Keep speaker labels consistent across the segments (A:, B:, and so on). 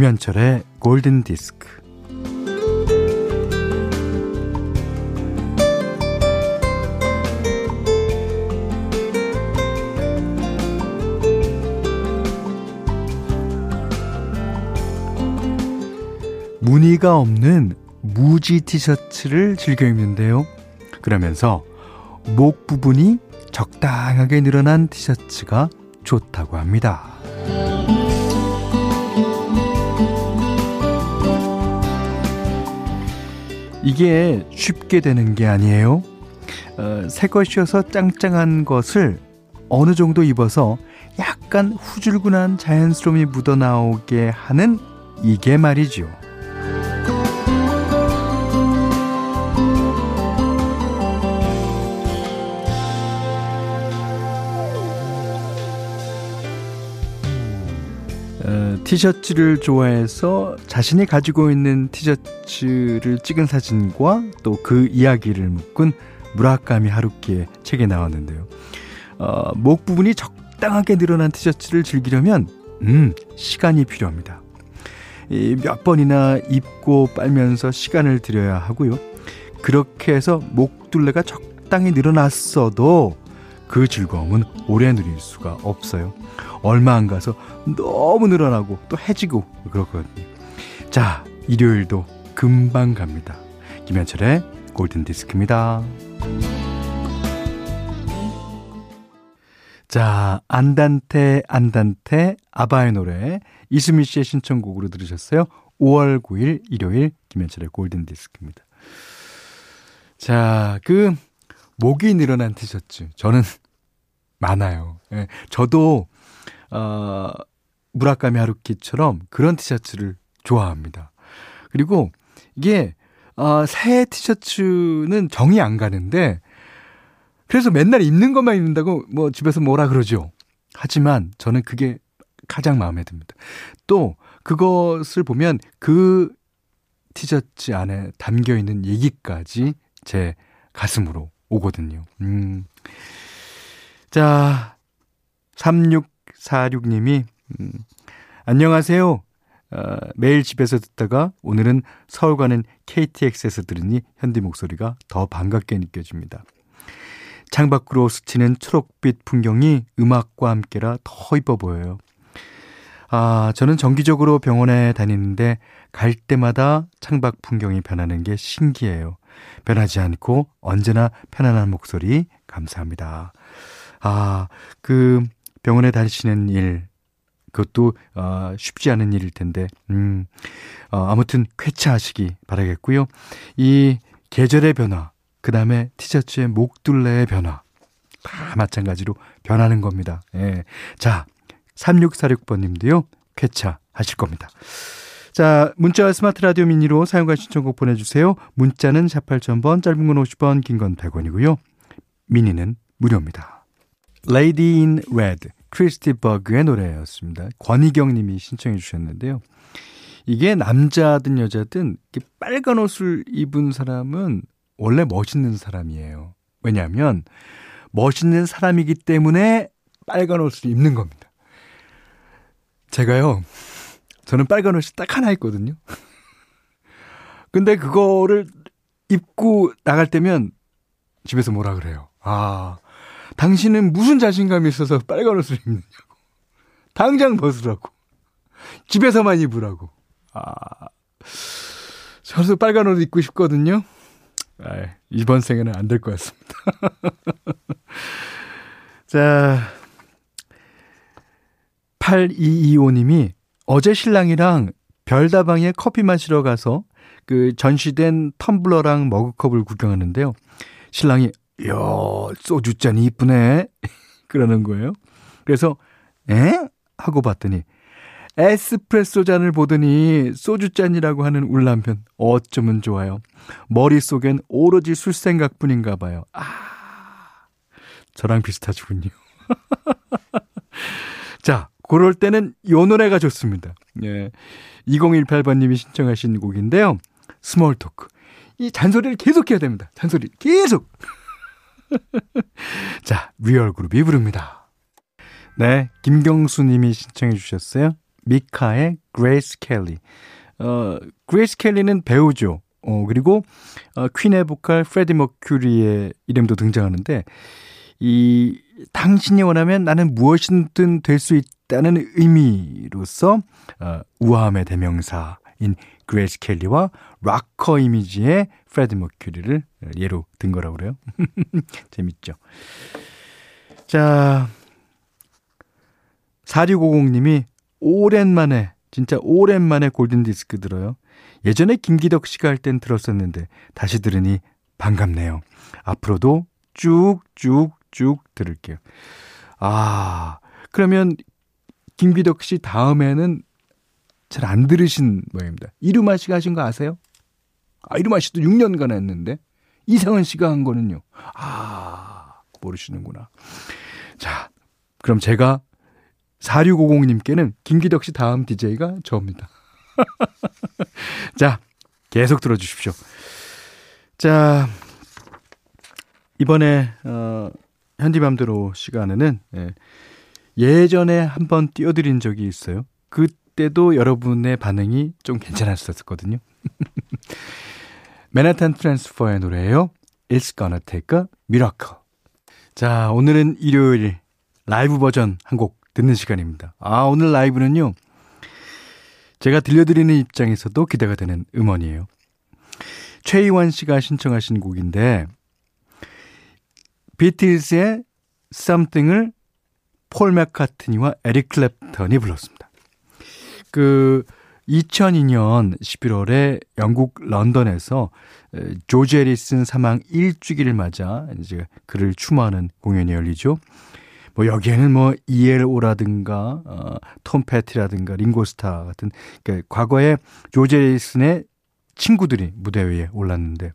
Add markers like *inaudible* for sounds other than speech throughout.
A: 김현철의 골든 디스크. 무늬가 없는 무지 티셔츠를 즐겨 입는데요. 그러면서 목 부분이 적당하게 늘어난 티셔츠가 좋다고 합니다. 이게 쉽게 되는 게 아니에요. 어, 새 것이어서 짱짱한 것을 어느 정도 입어서 약간 후줄근한 자연스러움이 묻어나오게 하는 이게 말이죠. 티셔츠를 좋아해서 자신이 가지고 있는 티셔츠를 찍은 사진과 또 그 이야기를 묶은 무라카미 하루키의 책에 나왔는데요. 어, 목 부분이 적당하게 늘어난 티셔츠를 즐기려면 음, 시간이 필요합니다. 몇 번이나 입고 빨면서 시간을 들여야 하고요. 그렇게 해서 목둘레가 적당히 늘어났어도 그 즐거움은 오래 누릴 수가 없어요. 얼마 안 가서 너무 늘어나고 또 해지고 그렇거든요. 자, 일요일도 금방 갑니다. 김현철의 골든 디스크입니다. 자, 안단테 안단테 아바의 노래 이수미 씨의 신청곡으로 들으셨어요. 5월 9일 일요일 김현철의 골든 디스크입니다. 자, 그 목이 늘어난 티셔츠 저는 *laughs* 많아요. 예, 저도 어, 무라카미 하루키처럼 그런 티셔츠를 좋아합니다. 그리고 이게 어, 새 티셔츠는 정이 안 가는데 그래서 맨날 입는 것만 입는다고 뭐 집에서 뭐라 그러죠. 하지만 저는 그게 가장 마음에 듭니다. 또 그것을 보면 그 티셔츠 안에 담겨 있는 얘기까지 제 가슴으로 오거든요. 음. 자, 3646님이, 음, 안녕하세요. 어, 매일 집에서 듣다가 오늘은 서울 가는 KTX에서 들으니 현디 목소리가 더 반갑게 느껴집니다. 창밖으로 스치는 초록빛 풍경이 음악과 함께라 더 이뻐 보여요. 아, 저는 정기적으로 병원에 다니는데 갈 때마다 창밖 풍경이 변하는 게 신기해요. 변하지 않고 언제나 편안한 목소리 감사합니다. 아, 그 병원에 다니시는 일 그것도 어, 쉽지 않은 일일 텐데 음. 어, 아무튼 쾌차하시기 바라겠고요. 이 계절의 변화, 그다음에 티셔츠의 목둘레의 변화 다 마찬가지로 변하는 겁니다. 예. 자, 3646번 님도요. 쾌차하실 겁니다. 자, 문자와 스마트 라디오 미니로 사용과 신청곡 보내주세요. 문자는 4 8,000번, 짧은 건 50원, 긴 건 100원이고요. 미니는 무료입니다. Lady in Red, 크리스티 버그의 노래였습니다. 권희경 님이 신청해 주셨는데요. 이게 남자든 여자든 빨간 옷을 입은 사람은 원래 멋있는 사람이에요. 왜냐하면 멋있는 사람이기 때문에 빨간 옷을 입는 겁니다. 제가요, 저는 빨간 옷이 딱 하나 있거든요. *laughs* 근데 그거를 입고 나갈 때면 집에서 뭐라 그래요. 아, 당신은 무슨 자신감이 있어서 빨간 옷을 입느냐고. 당장 벗으라고. 집에서만 입으라고. 아, 저도 빨간 옷 입고 싶거든요. 아, 이번 생에는 안 될 것 같습니다. *laughs* 자, 8225님이 어제 신랑이랑 별다방에 커피 마시러 가서 그 전시된 텀블러랑 머그컵을 구경하는데요. 신랑이 이야, 소주잔이 이쁘네. *laughs* 그러는 거예요. 그래서, 에? 하고 봤더니, 에스프레소 잔을 보더니 소주잔이라고 하는 울 남편 어쩌면 좋아요. 머릿속엔 오로지 술 생각뿐인가 봐요. 아, 저랑 비슷하시군요. *laughs* 자, 그럴 때는 요 노래가 좋습니다. 예. 2018번님이 신청하신 곡인데요. Small Talk. 이 잔소리를 계속 해야 됩니다. 잔소리 계속. *laughs* 자, Real Group이 부릅니다. 네, 김경수 님이 신청해 주셨어요. 미카의 그레이스 켈리. 어, 그레이스 켈리는 배우죠. 어, 그리고 어, 퀸의 보컬 프레디 머큐리의 이름도 등장하는데 이 당신이 원하면 나는 무엇이든 될 수 있다는 의미로서 어, 우아함의 대명사인 그레이스 켈리와 락커 이미지의 프레디 머큐리를 예로 든 거라고 그래요. *laughs* 재밌죠. 자, 4650님이 오랜만에 진짜 오랜만에 골든 디스크 들어요. 예전에 김기덕 씨가 할 땐 들었었는데 다시 들으니 반갑네요. 앞으로도 쭉쭉쭉 들을게요. 아, 그러면 김기덕 씨 다음에는 잘 안 들으신 모양입니다. 이루마 씨가 하신 거 아세요? 아, 이루마 씨도 6년간 했는데 이상은 씨가 한 거는요. 아, 모르시는구나. 자, 그럼 제가 4650님께는 김기덕 씨 다음 DJ가 저입니다. *laughs* 자, 계속 들어주십시오. 자, 이번에, 어, 현디맘대로 시간에는, 예, 예전에 한번 띄워드린 적이 있어요. 그때도 여러분의 반응이 좀 괜찮았었거든요. *laughs* 맨하탄 트랜스퍼의 노래예요. It's gonna take a miracle. 자, 오늘은 일요일 라이브 버전 한 곡 듣는 시간입니다. 아, 오늘 라이브는요. 제가 들려드리는 입장에서도 기대가 되는 음원이에요. 최희원 씨가 신청하신 곡인데 비틀즈의 Something을 폴 맥카트니와 에릭 클랩턴이 불렀습니다. 그 2002년 11월에 영국 런던에서 조지 에리슨 사망 1주기를 맞아 이제 그를 추모하는 공연이 열리죠. 뭐 여기에는 뭐 이엘오라든가 어, 톰 패티라든가 링고스타 같은 그러니까 과거에 조제이슨의 친구들이 무대 위에 올랐는데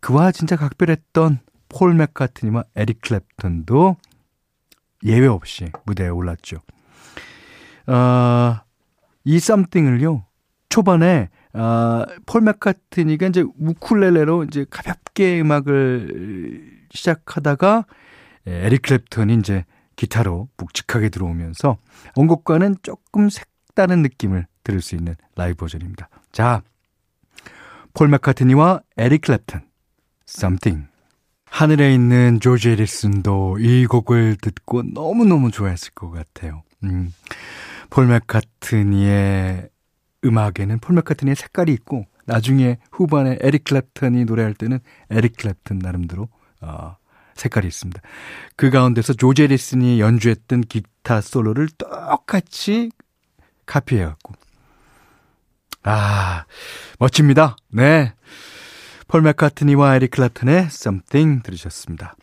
A: 그와 진짜 각별했던 폴 맥카트니와 에릭 클랩턴도 예외 없이 무대에 올랐죠. 어, 이 Something을요 초반에 어, 폴 맥카트니가 이제 우쿨렐레로 이제 가볍게 음악을 시작하다가 예, 에릭 클랩턴이 이제 기타로 묵직하게 들어오면서 원곡과는 조금 색다른 느낌을 들을 수 있는 라이브 버전입니다. 자, 폴 마카트니와 에릭 클랩턴, Something. 하늘에 있는 조지 해리슨도 이 곡을 듣고 너무너무 좋아했을 것 같아요. 음, 폴 마카트니의 음악에는 폴 마카트니의 색깔이 있고 나중에 후반에 에릭 클랩턴이 노래할 때는 에릭 클랩턴 나름대로 어, 색깔이 있습니다. 그 가운데서 조지 해리슨이 연주했던 기타 솔로를 똑같이 카피해갖고. 아, 멋집니다. 네. 폴 맥카트니와 에릭 클라튼의 Something 들으셨습니다.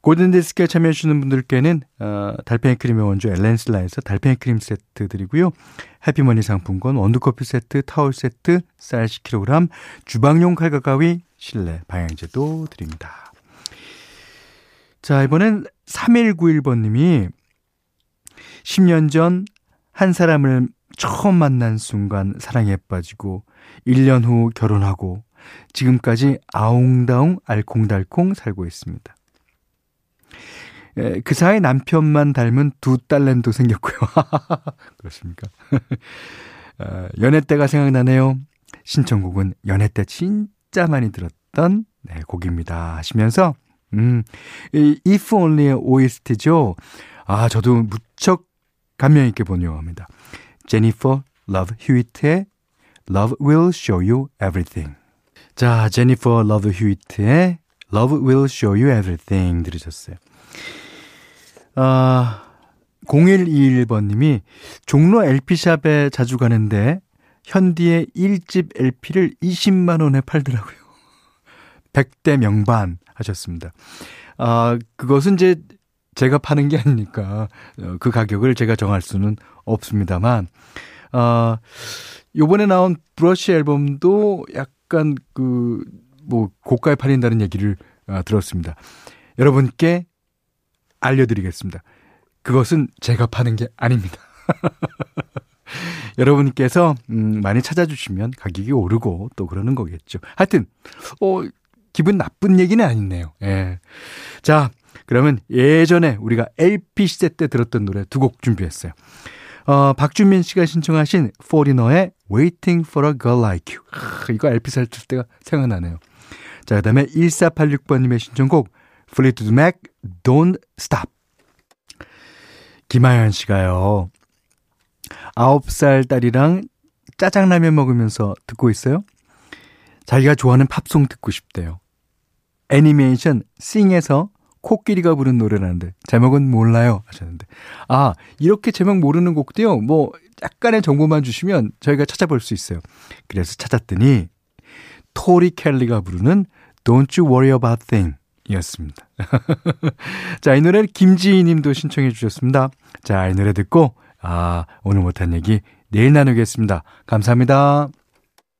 A: 골든디스크에 참여해주시는 분들께는 어, 달팽이 크림의 원조 엘렌슬라에서 달팽이 크림 세트 드리고요. 해피머니 상품권, 원두커피 세트, 타월 세트, 쌀 10kg, 주방용 칼과 가위, 실내 방향제도 드립니다. 자, 이번엔 3191번님이 10년 전 한 사람을 처음 만난 순간 사랑에 빠지고 1년 후 결혼하고 지금까지 아웅다웅 알콩달콩 살고 있습니다. 에, 그 사이 남편만 닮은 두 딸내미도 생겼고요. *laughs* 그렇습니까? 어, 연애 때가 생각나네요. 신청곡은 연애 때 진짜 많이 들었던 네, 곡입니다. 하시면서 음, 이 If Only의 OST죠. 아, 저도 무척 감명 있게 본 영화입니다. 제니퍼 러브 휴이트의 Love Will Show You Everything. 자, 제니퍼 러브 휴이트의 Love Will Show You Everything 들으셨어요. 아, 0121번님이 종로 LP샵에 자주 가는데 현디의 1집 LP를 20만원에 팔더라고요. *laughs* 100대 명반. 하셨습니다. 아, 그것은 이제 제가 파는 게 아니니까 어, 그 가격을 제가 정할 수는 없습니다만, 아, 요번에 나온 브러쉬 앨범도 약 간 그, 뭐, 고가에 팔린다는 얘기를 아, 들었습니다. 여러분께 알려드리겠습니다. 그것은 제가 파는 게 아닙니다. *laughs* 여러분께서 음, 많이 찾아주시면 가격이 오르고 또 그러는 거겠죠. 하여튼 어 기분 나쁜 얘기는 아니네요. 예. 자, 그러면 예전에 우리가 LP 시대 때 들었던 노래 두 곡 준비했어요. 어, 박준민 씨가 신청하신 포리너의 Waiting for a Girl Like You. 아, 이거 LP 샀을 때가 생각나네요. 자, 그 다음에 1486번님의 신청곡 플리트우드 맥 Don't Stop. 김하연 씨가요. 9살 딸이랑 짜장라면 먹으면서 듣고 있어요. 자기가 좋아하는 팝송 듣고 싶대요. 애니메이션 싱에서 코끼리가 부른 노래라는데 제목은 몰라요 하셨는데. 아 이렇게 제목 모르는 곡도요. 뭐 약간의 정보만 주시면 저희가 찾아볼 수 있어요. 그래서 찾았더니 토리 켈리가 부르는 Don't You Worry About Thing 이었습니다. *laughs* 자 이 노래를 김지희 님도 신청해 주셨습니다. 자 이 노래 듣고 아 오늘 못한 얘기 내일 나누겠습니다. 감사합니다